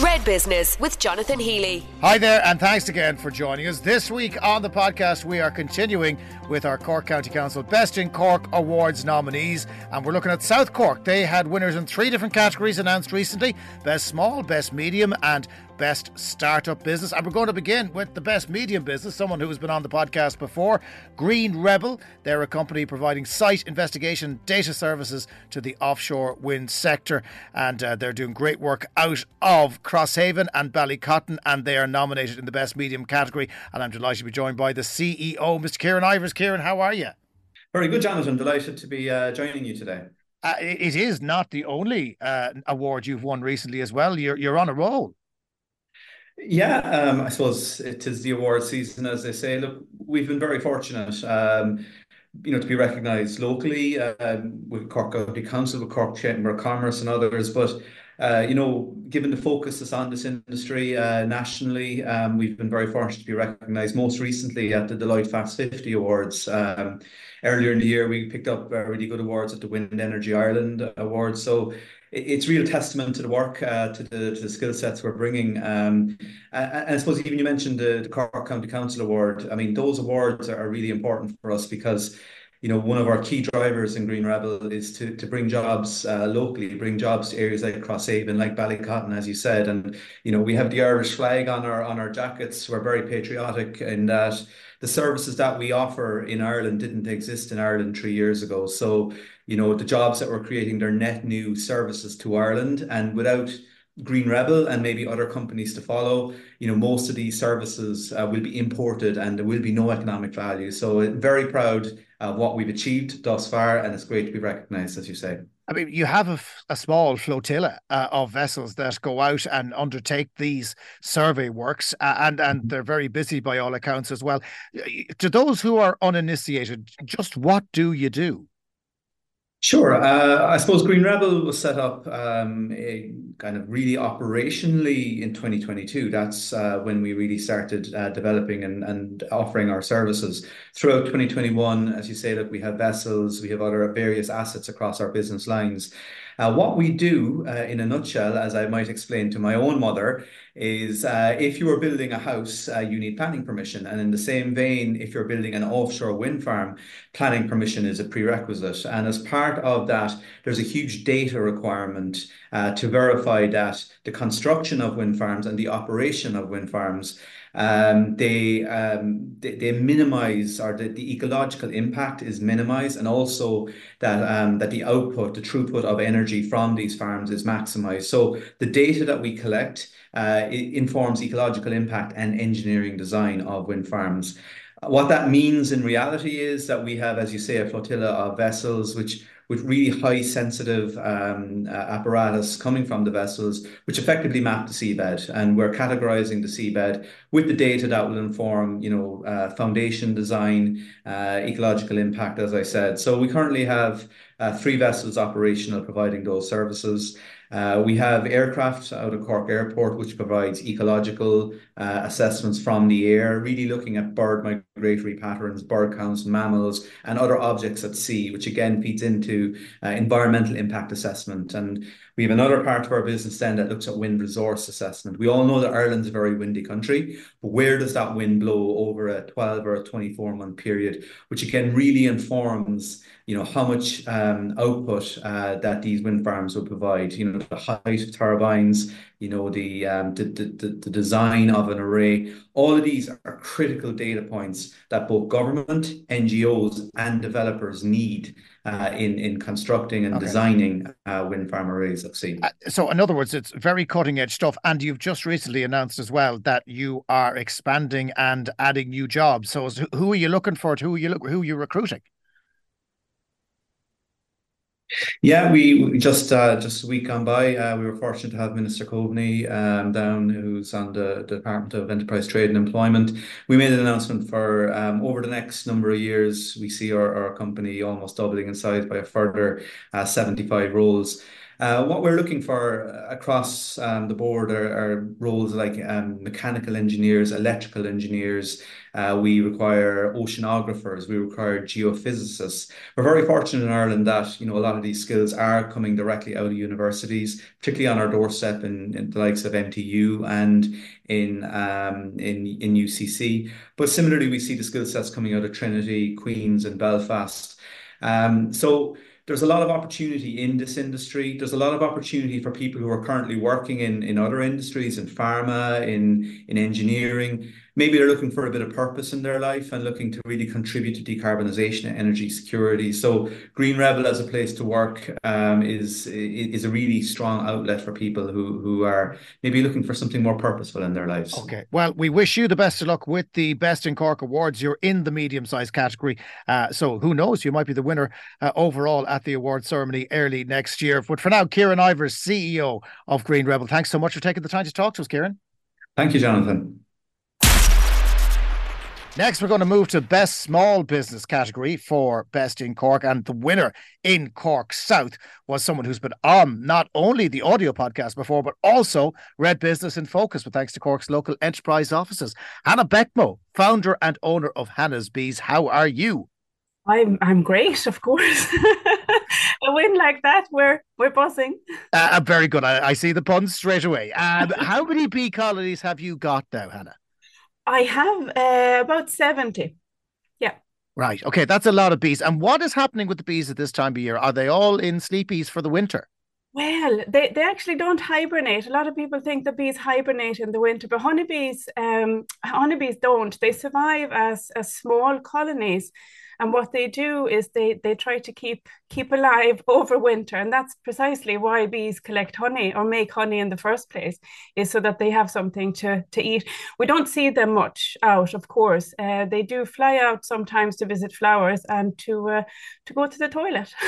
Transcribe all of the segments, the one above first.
Red Business with Jonathan Healy. Hi there, and thanks again for joining us. This week on the podcast, we are continuing with our Cork County Council Best in Cork Awards nominees, and we're looking at South Cork. They had winners in three different categories announced recently Best Small, Best Medium, and Best Startup Business. And we're going to begin with the Best Medium Business, someone who has been on the podcast before, Green Rebel. They're a company providing site investigation data services to the offshore wind sector, and uh, they're doing great work out of Crosshaven and Ballycotton, and they are nominated in the Best Medium category. And I'm delighted to be joined by the CEO, Mr. Kieran Ivers. Kieran, how are you? Very good, Jonathan. Delighted to be uh, joining you today. Uh, it is not the only uh, award you've won recently as well. You're you're on a roll. Yeah, um, I suppose it is the award season, as they say. Look, we've been very fortunate, um, you know, to be recognised locally um, with Cork County Council, with Cork Chamber of Commerce, and others. But uh, you know, given the focus that's on this industry uh, nationally, um, we've been very fortunate to be recognised. Most recently at the Deloitte Fast 50 Awards. Um, earlier in the year, we picked up uh, really good awards at the Wind Energy Ireland Awards. So it's real testament to the work, uh, to the to the skill sets we're bringing. Um, and I suppose even you mentioned the, the Cork County Council Award. I mean, those awards are really important for us because you know, one of our key drivers in Green Rebel is to to bring jobs uh, locally, bring jobs to areas like Crosshaven, like Ballycotton, as you said, and you know, we have the Irish flag on our on our jackets. We're very patriotic in that the services that we offer in Ireland didn't exist in Ireland three years ago. So, you know, the jobs that we're creating, they're net new services to Ireland, and without Green Rebel and maybe other companies to follow. You know, most of these services uh, will be imported and there will be no economic value. So, very proud of what we've achieved thus far, and it's great to be recognised, as you say. I mean, you have a, a small flotilla uh, of vessels that go out and undertake these survey works, uh, and and they're very busy by all accounts as well. To those who are uninitiated, just what do you do? Sure. Uh, I suppose Green Rebel was set up um, kind of really operationally in 2022. That's uh, when we really started uh, developing and, and offering our services. Throughout 2021, as you say, look, we have vessels, we have other various assets across our business lines. Uh, what we do, uh, in a nutshell, as I might explain to my own mother, is uh, if you are building a house, uh, you need planning permission. And in the same vein, if you're building an offshore wind farm, planning permission is a prerequisite. And as part of that, there's a huge data requirement uh, to verify that the construction of wind farms and the operation of wind farms um, they, um, they, they minimize or the, the ecological impact is minimized, and also that um, that the output, the throughput of energy from these farms is maximized. So the data that we collect uh, informs ecological impact and engineering design of wind farms. What that means in reality is that we have, as you say, a flotilla of vessels which with really high sensitive um, uh, apparatus coming from the vessels, which effectively map the seabed. And we're categorizing the seabed with the data that will inform, you know, uh, foundation design, uh, ecological impact, as I said. So we currently have uh, three vessels operational providing those services. Uh, we have aircraft out of Cork Airport, which provides ecological uh, assessments from the air, really looking at bird migratory patterns, bird counts, mammals, and other objects at sea, which again feeds into uh, environmental impact assessment. And we have another part of our business then that looks at wind resource assessment. We all know that Ireland's a very windy country, but where does that wind blow over a 12 or a 24 month period, which again really informs you know how much um, output uh, that these wind farms will provide. You know the height of turbines, you know the, um, the, the the design of an array. All of these are critical data points that both government, NGOs, and developers need uh, in in constructing and okay. designing uh, wind farm arrays at sea. Uh, so, in other words, it's very cutting edge stuff. And you've just recently announced as well that you are expanding and adding new jobs. So, who are you looking for? Who are you look? Who are you recruiting? Yeah, we, just uh, just a week gone by, uh, we were fortunate to have Minister Coveney um, down, who's on the, the Department of Enterprise, Trade and Employment. We made an announcement for um, over the next number of years, we see our, our company almost doubling in size by a further uh, 75 roles. Uh, what we're looking for across um, the board are, roles like um, mechanical engineers, electrical engineers. Uh, we require oceanographers. We require geophysicists. We're very fortunate in Ireland that you know a lot of these skills are coming directly out of universities, particularly on our doorstep in, the likes of MTU and in um, UCC. But similarly, we see the skill sets coming out of Trinity, Queens, and Belfast. Um, so there's a lot of opportunity in this industry. There's a lot of opportunity for people who are currently working in, in other industries, in pharma, in, in engineering. Maybe they're looking for a bit of purpose in their life and looking to really contribute to decarbonisation and energy security. So Green Rebel as a place to work um, is is a really strong outlet for people who who are maybe looking for something more purposeful in their lives. Okay. Well, we wish you the best of luck with the Best in Cork Awards. You're in the medium sized category. Uh, so who knows? You might be the winner uh, overall at the award ceremony early next year. But for now, Kieran Ivers, CEO of Green Rebel, thanks so much for taking the time to talk to us, Kieran. Thank you, Jonathan. Next, we're going to move to Best Small Business category for Best in Cork. And the winner in Cork South was someone who's been on not only the audio podcast before, but also Red Business in Focus, with thanks to Cork's local enterprise offices. Hannah Beckmo, founder and owner of Hanna's Bees. How are you? I'm I'm great, of course. a win like that, we're we're buzzing. Uh, uh very good. I, I, see the puns straight away. Um, how many bee colonies have you got now, Hannah? I have uh, about seventy. Yeah. Right. Okay, that's a lot of bees. And what is happening with the bees at this time of year? Are they all in sleepies for the winter? Well, they, they actually don't hibernate. A lot of people think the bees hibernate in the winter, but honeybees um, honeybees don't. They survive as, as small colonies and what they do is they they try to keep keep alive over winter. And that's precisely why bees collect honey or make honey in the first place is so that they have something to to eat. We don't see them much out of course. Uh, they do fly out sometimes to visit flowers and to uh, to go to the toilet.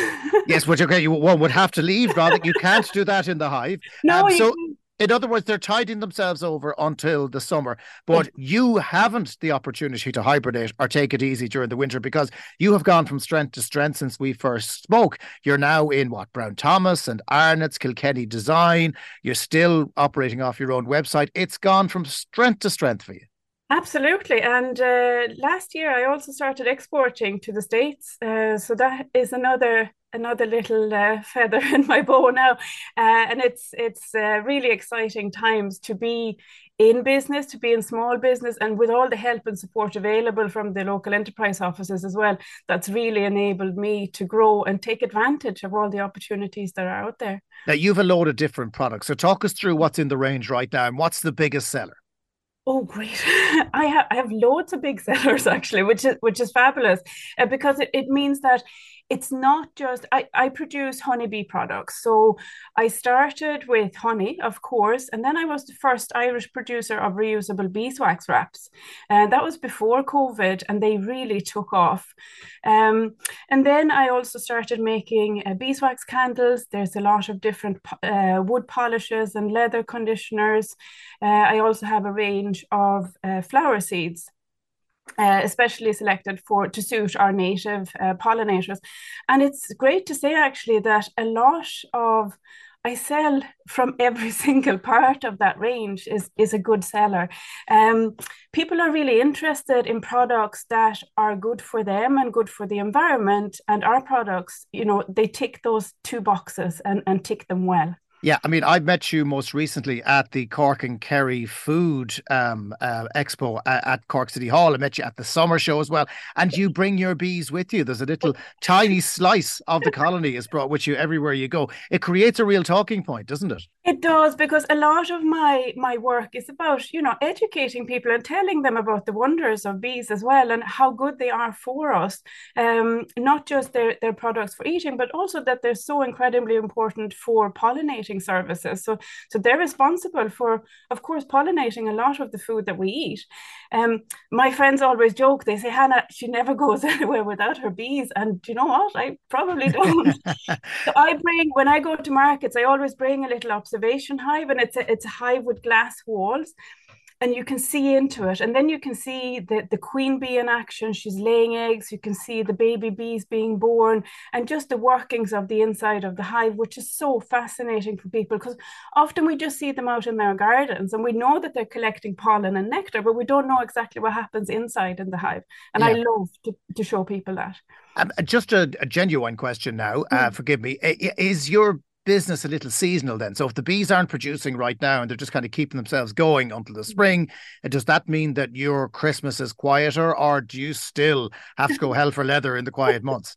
Yes which okay you one would have to leave rather you can't do that in the hive. No um, so in other words, they're tiding themselves over until the summer. But you haven't the opportunity to hibernate or take it easy during the winter because you have gone from strength to strength since we first spoke. You're now in what Brown Thomas and Arnott's, Kilkenny Design. You're still operating off your own website. It's gone from strength to strength for you. Absolutely. And uh, last year, I also started exporting to the States. Uh, so that is another another little uh, feather in my bow now, uh, and it's it's uh, really exciting times to be in business, to be in small business, and with all the help and support available from the local enterprise offices as well. That's really enabled me to grow and take advantage of all the opportunities that are out there. Now you've a load of different products, so talk us through what's in the range right now and what's the biggest seller. Oh, great! I have I have loads of big sellers actually, which is which is fabulous, uh, because it, it means that it's not just I, I produce honeybee products. So i started with honey of course and then i was the first irish producer of reusable beeswax wraps. And that was before covid and they really took off. Um, and then i also started making uh, beeswax candles. There's a lot of different uh, wood polishes and leather conditioners. Uh, i also have a range of uh, flower seeds uh, especially selected for to suit our native uh, pollinators. And it's great to say actually that a lot of I sell from every single part of that range is, is a good seller. Um, people are really interested in products that are good for them and good for the environment. And our products, you know, they tick those two boxes and, and tick them well. Yeah, I mean, I met you most recently at the Cork and Kerry Food um, uh, Expo at, at Cork City Hall. I met you at the summer show as well, and you bring your bees with you. There's a little tiny slice of the colony is brought with you everywhere you go. It creates a real talking point, doesn't it? It does because a lot of my my work is about you know educating people and telling them about the wonders of bees as well and how good they are for us. Um, not just their their products for eating, but also that they're so incredibly important for pollinating services. So so they're responsible for, of course, pollinating a lot of the food that we eat. Um, my friends always joke. They say Hannah, she never goes anywhere without her bees, and you know what? I probably don't. so I bring when I go to markets, I always bring a little observation hive, and it's a, it's a hive with glass walls. and you can see into it and then you can see the, the queen bee in action she's laying eggs you can see the baby bees being born and just the workings of the inside of the hive which is so fascinating for people because often we just see them out in their gardens and we know that they're collecting pollen and nectar but we don't know exactly what happens inside in the hive and yeah. i love to, to show people that um, just a, a, genuine question now uh, mm. forgive me is your business a little seasonal then. So if the bees aren't producing right now and they're just kind of keeping themselves going until the mm-hmm. spring, uh, does that mean that your Christmas is quieter or do you still have to go hell for leather in the quiet months?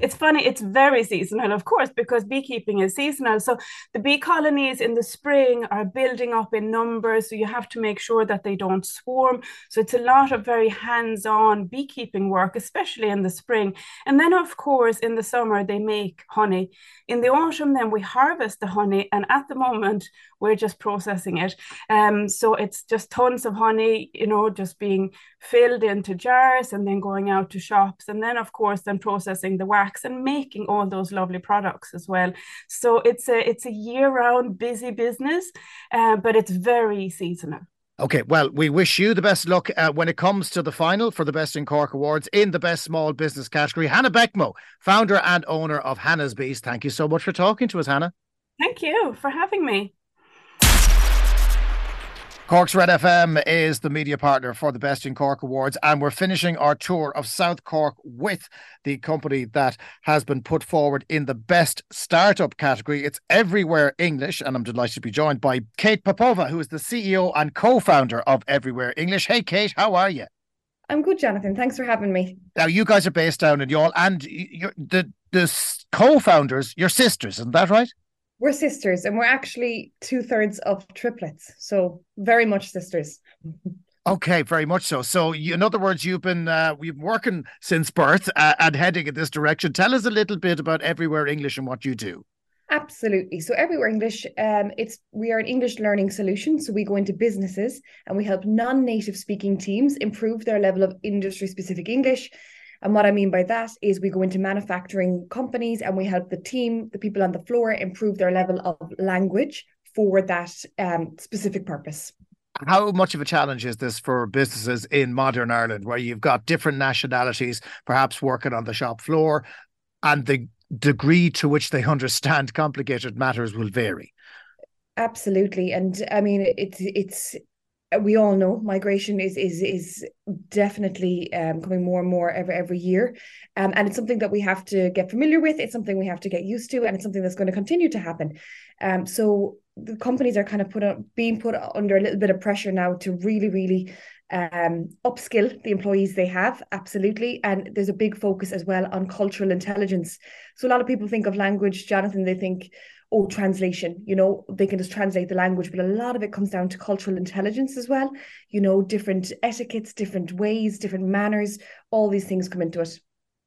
It's funny it's very seasonal of course because beekeeping is seasonal. So the bee colonies in the spring are building up in numbers so you have to make sure that they don't swarm. So it's a lot of very hands-on beekeeping work especially in the spring. And then of course in the summer they make honey. In the autumn then we harvest the honey and at the moment we're just processing it. Um, so it's just tons of honey you know just being filled into jars and then going out to shops and then of course then processing the wax and making all those lovely products as well so it's a it's a year-round busy business uh, but it's very seasonal Okay, well, we wish you the best luck uh, when it comes to the final for the Best in Cork Awards in the Best Small Business category. Hannah Beckmo, founder and owner of Hanna's Bees. Thank you so much for talking to us, Hannah. Thank you for having me. Cork's Red FM is the media partner for the Best in Cork Awards, and we're finishing our tour of South Cork with the company that has been put forward in the Best Startup category. It's Everywhere English, and I'm delighted to be joined by Kate Popova, who is the CEO and co founder of Everywhere English. Hey, Kate, how are you? I'm good, Jonathan. Thanks for having me. Now, you guys are based down in Youghal, and the, the co founders, your sisters, isn't that right? We're sisters, and we're actually two thirds of triplets. So very much sisters. Okay, very much so. So, you, in other words, you've been uh, we've been working since birth uh, and heading in this direction. Tell us a little bit about Everywhere English and what you do. Absolutely. So Everywhere English, um, it's we are an English learning solution. So we go into businesses and we help non-native speaking teams improve their level of industry specific English and what I mean by that is we go into manufacturing companies and we help the team, the people on the floor, improve their level of language for that um, specific purpose. How much of a challenge is this for businesses in modern Ireland, where you've got different nationalities, perhaps working on the shop floor, and the degree to which they understand complicated matters will vary? Absolutely, and I mean it's it's we all know migration is is is definitely um, coming more and more every every year, um, and it's something that we have to get familiar with. It's something we have to get used to, and it's something that's going to continue to happen. Um, so the companies are kind of put on, being put under a little bit of pressure now to really, really um, upskill the employees they have. Absolutely, and there's a big focus as well on cultural intelligence. So a lot of people think of language, Jonathan. They think oh translation you know they can just translate the language but a lot of it comes down to cultural intelligence as well you know different etiquettes different ways different manners all these things come into it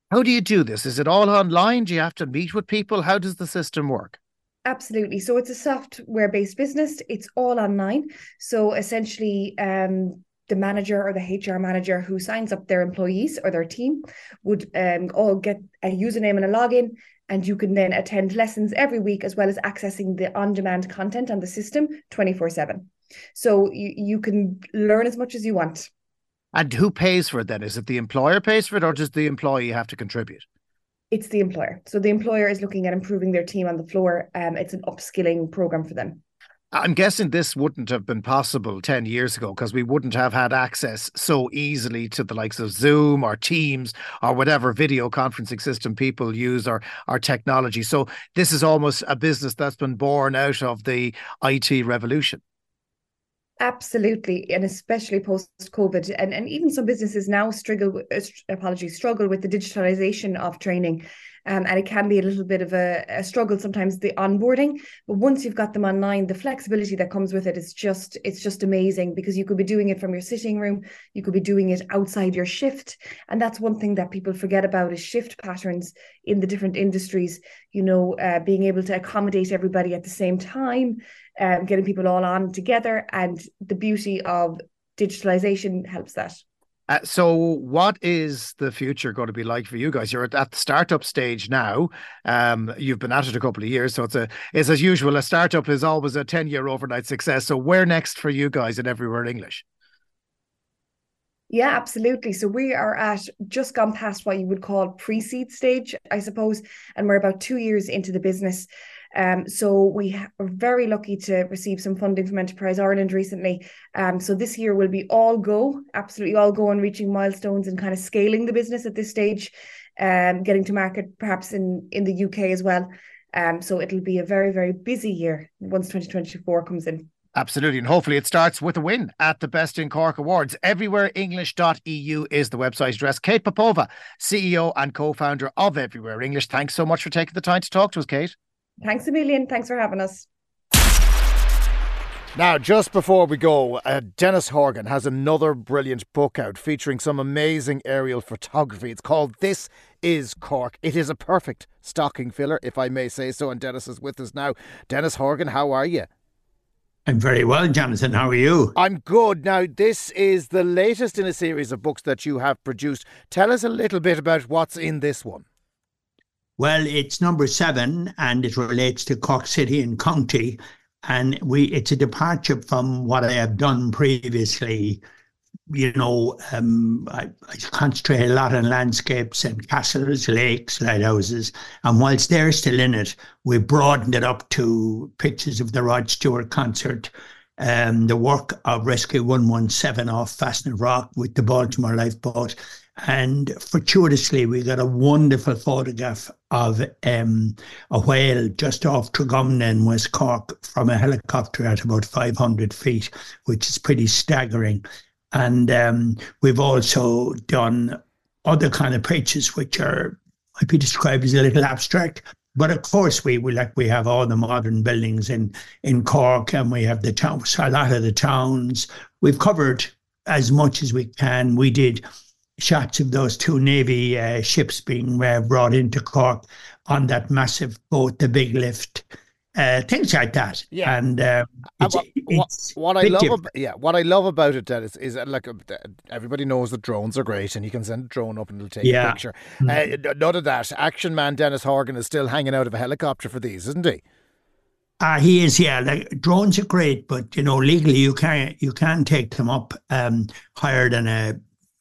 how do you do this is it all online do you have to meet with people how does the system work Absolutely. So it's a software based business. It's all online. So essentially, um, the manager or the HR manager who signs up their employees or their team would um, all get a username and a login and you can then attend lessons every week as well as accessing the on-demand content on the system 24-7 so you, you can learn as much as you want. And who pays for it then? Is it the employer pays for it or does the employee have to contribute? It's the employer. So the employer is looking at improving their team on the floor. Um, it's an upskilling program for them I'm guessing this wouldn't have been possible 10 years ago because we wouldn't have had access so easily to the likes of Zoom or Teams or whatever video conferencing system people use or, or technology. So this is almost a business that's been born out of the IT revolution. Absolutely, and especially post COVID, and and even some businesses now struggle. Uh, apologies, struggle with the digitalization of training. Um, and it can be a little bit of a, a, struggle sometimes the onboarding. But once you've got them online the flexibility that comes with it is just it's just amazing because you could be doing it from your sitting room you could be doing it outside your shift. And that's one thing that people forget about is shift patterns in the different industries you know uh, being able to accommodate everybody at the same time um, getting people all on together. And the beauty of digitalization helps that Uh, so, what is the future going to be like for you guys? You're at, at the startup stage now. Um, you've been at it a couple of years, so it's a it's as usual. A startup is always a ten year overnight success. So, where next for you guys in Everywhere English? Yeah, absolutely. So we are at just gone past what you would call pre-seed stage, I suppose, and we're about two years into the business. Um, so we are very lucky to receive some funding from Enterprise Ireland recently. Um, so this year will be all go, absolutely all go on reaching milestones and kind of scaling the business at this stage, um, getting to market perhaps in in the UK as well. Um, so it'll be a very very busy year once 2024 comes in. Absolutely. And hopefully it starts with a win at the Best in Cork Awards. Everywhereenglish.eu is the website address. Kate Popova, CEO and co founder of Everywhere English. Thanks so much for taking the time to talk to us, Kate. Thanks a million. Thanks for having us. Now, just before we go, uh, Dennis Horgan has another brilliant book out featuring some amazing aerial photography. It's called This is Cork. It is a perfect stocking filler, if I may say so. And Dennis is with us now. Dennis Horgan, how are you? I'm very well, Jonathan. How are you? I'm good. Now, this is the latest in a series of books that you have produced. Tell us a little bit about what's in this one. Well, it's number seven, and it relates to Cork City and County, and we it's a departure from what I have done previously you know, um, I, I, concentrate a lot on landscapes and castles, lakes, lighthouses. And whilst they're still in it, we broadened it up to pictures of the Rod Stewart concert, um, the work of Rescue 117 off Fastnet Rock with the Baltimore Lifeboat. And fortuitously, we got a wonderful photograph of um, a whale just off Tragumna in West Cork from a helicopter at about 500 feet, which is pretty staggering. And um, we've also done other kind of pictures, which are might be described as a little abstract. But of course, we, we like we have all the modern buildings in in Cork, and we have the towns, a lot of the towns. We've covered as much as we can. We did shots of those two navy uh, ships being uh, brought into Cork on that massive boat, the Big Lift uh, things like that. Yeah, and uh, it's, what, it's what I love, about, yeah, what I love about it, Dennis, is, is like uh, everybody knows that drones are great, and you can send a drone up and it'll take yeah. a picture. Mm-hmm. Uh, none of that. Action man Dennis Horgan is still hanging out of a helicopter for these, isn't he? Uh, he is, yeah. Like drones are great, but you know, legally you can't you can't take them up um, higher than a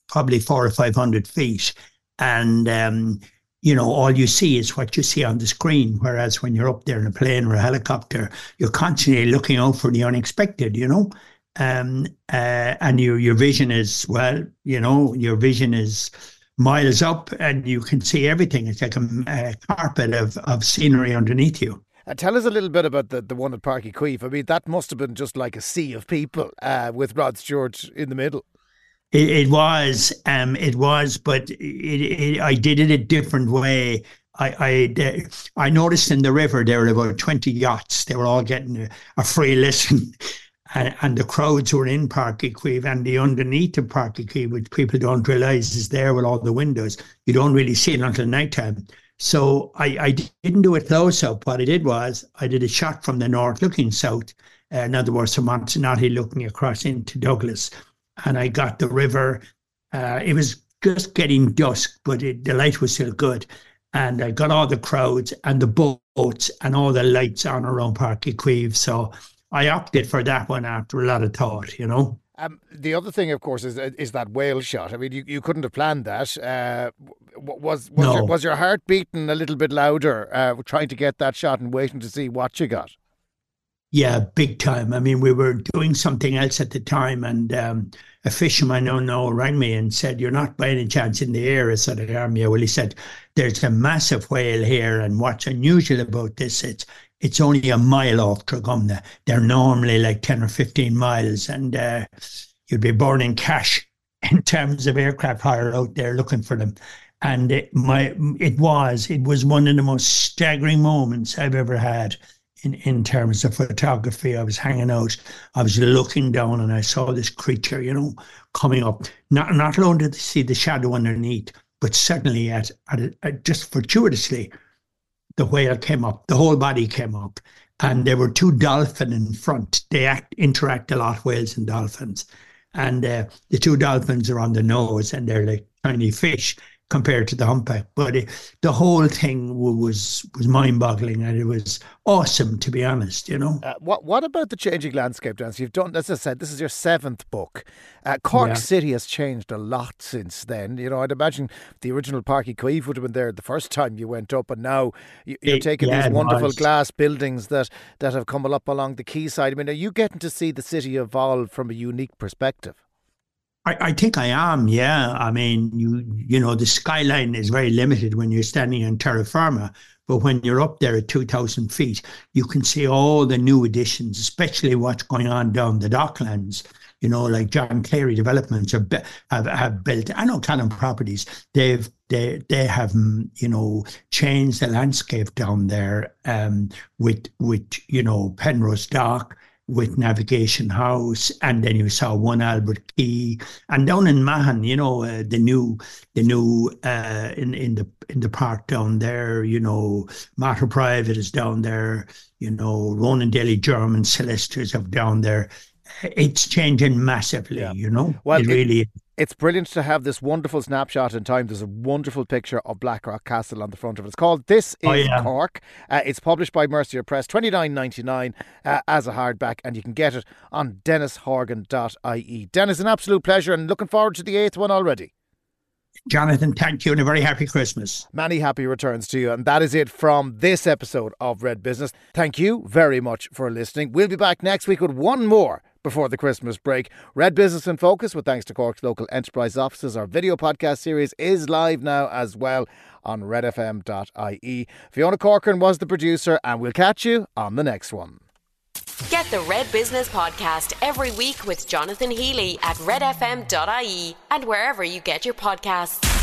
probably four or five hundred feet, and um, you know, all you see is what you see on the screen. Whereas when you're up there in a plane or a helicopter, you're constantly looking out for the unexpected, you know. Um, uh, and your your vision is well, you know, your vision is miles up, and you can see everything. It's like a, a carpet of of scenery underneath you. Uh, tell us a little bit about the, the one at Páirc Uí Chaoimh. I mean, that must have been just like a sea of people uh, with Rod Stewart in the middle. It, it was, um, it was, but it, it, I did it a different way. I, I, I noticed in the river there were about 20 yachts. They were all getting a, a free listen. And, and, the crowds were in Páirc Uí Chaoimh and the underneath of Páirc Uí Chaoimh, which people don't realize is there with all the windows. You don't really see it until nighttime. So I, I didn't do it close up. What I did was I did a shot from the north looking south. Uh, in other words, from Montenotte looking across into Douglas and I got the river. Uh, it was just getting dusk, but it, the light was still good. And I got all the crowds and the boats and all the lights on around Páirc Uí So I opted for that one after a lot of thought, you know. Um, the other thing, of course, is is that whale shot. I mean, you, you couldn't have planned that. Uh, was was, no. your, was your heart beating a little bit louder uh, trying to get that shot and waiting to see what you got? Yeah, big time. I mean, we were doing something else at the time, and um, a fisherman I know rang me and said, You're not by any chance in the area. I said, I am. Yeah. Well, he said, There's a massive whale here. And what's unusual about this, it's it's only a mile off Tragumna. They're normally like 10 or 15 miles. And uh, you'd be burning cash in terms of aircraft hire out there looking for them. And it, my, it was, it was one of the most staggering moments I've ever had in, in terms of photography. I was hanging out, I was looking down and I saw this creature, you know, coming up. Not not only did I see the shadow underneath, but suddenly at, at, at just fortuitously, the whale came up, the whole body came up. And there were two dolphins in front. They act, interact a lot, whales and dolphins. and uh, the two dolphins are on the nose, and they're like tiny fish compared to the humpback. But it, the whole thing was was mind boggling, and it was awesome to be honest. You know. Uh, what What about the changing landscape, Dan? You've done, as I said, this is your seventh book. Uh, Cork yeah. City has changed a lot since then. You know, I'd imagine the original Uí Chaoimh would have been there the first time you went up, and now you, are taking yeah, these wonderful glass buildings that that have come up along the quayside. I mean, are you getting to see the city evolve from a unique perspective? I, I think I am, yeah. I mean, you you know, the skyline is very limited when you're standing on terra firma, but when you're up there at 2,000 feet, you can see all the new additions, especially what's going on down the docklands. You know, like John Cleary Developments have have, have built. I know Talon Properties. They've they they have mm, you know changed the landscape down there um, with with you know Penrose Dock with Navigation House, and then you saw One Albert Quay, and down in Mahon, you know, uh, the new, the new uh, in in the in the park down there, you know, Mater Private is down there, you know, Ronan Daly Jermyn Solicitors have down there. It's changing massively, yeah. you know. Well, it, it really it's brilliant to have this wonderful snapshot in time. There's a wonderful picture of Blackrock Castle on the front of it. It's called This oh, is oh, yeah. Cork. Uh, it's published by Mercier Press, twenty nine ninety nine uh, as a hardback, and you can get it on dennishorgan.ie. Dennis, an absolute pleasure, and looking forward to the eighth one already. Jonathan, thank you and a very happy Christmas. Many happy returns to you. And that is it from this episode of Red Business. Thank you very much for listening. We'll be back next week with one more before the Christmas break. Red Business in Focus, with thanks to Cork's local enterprise offices. Our video podcast series is live now as well on redfm.ie. Fiona Corcoran was the producer, and we'll catch you on the next one. Get the Red Business Podcast every week with Jonathan Healy at redfm.ie and wherever you get your podcasts.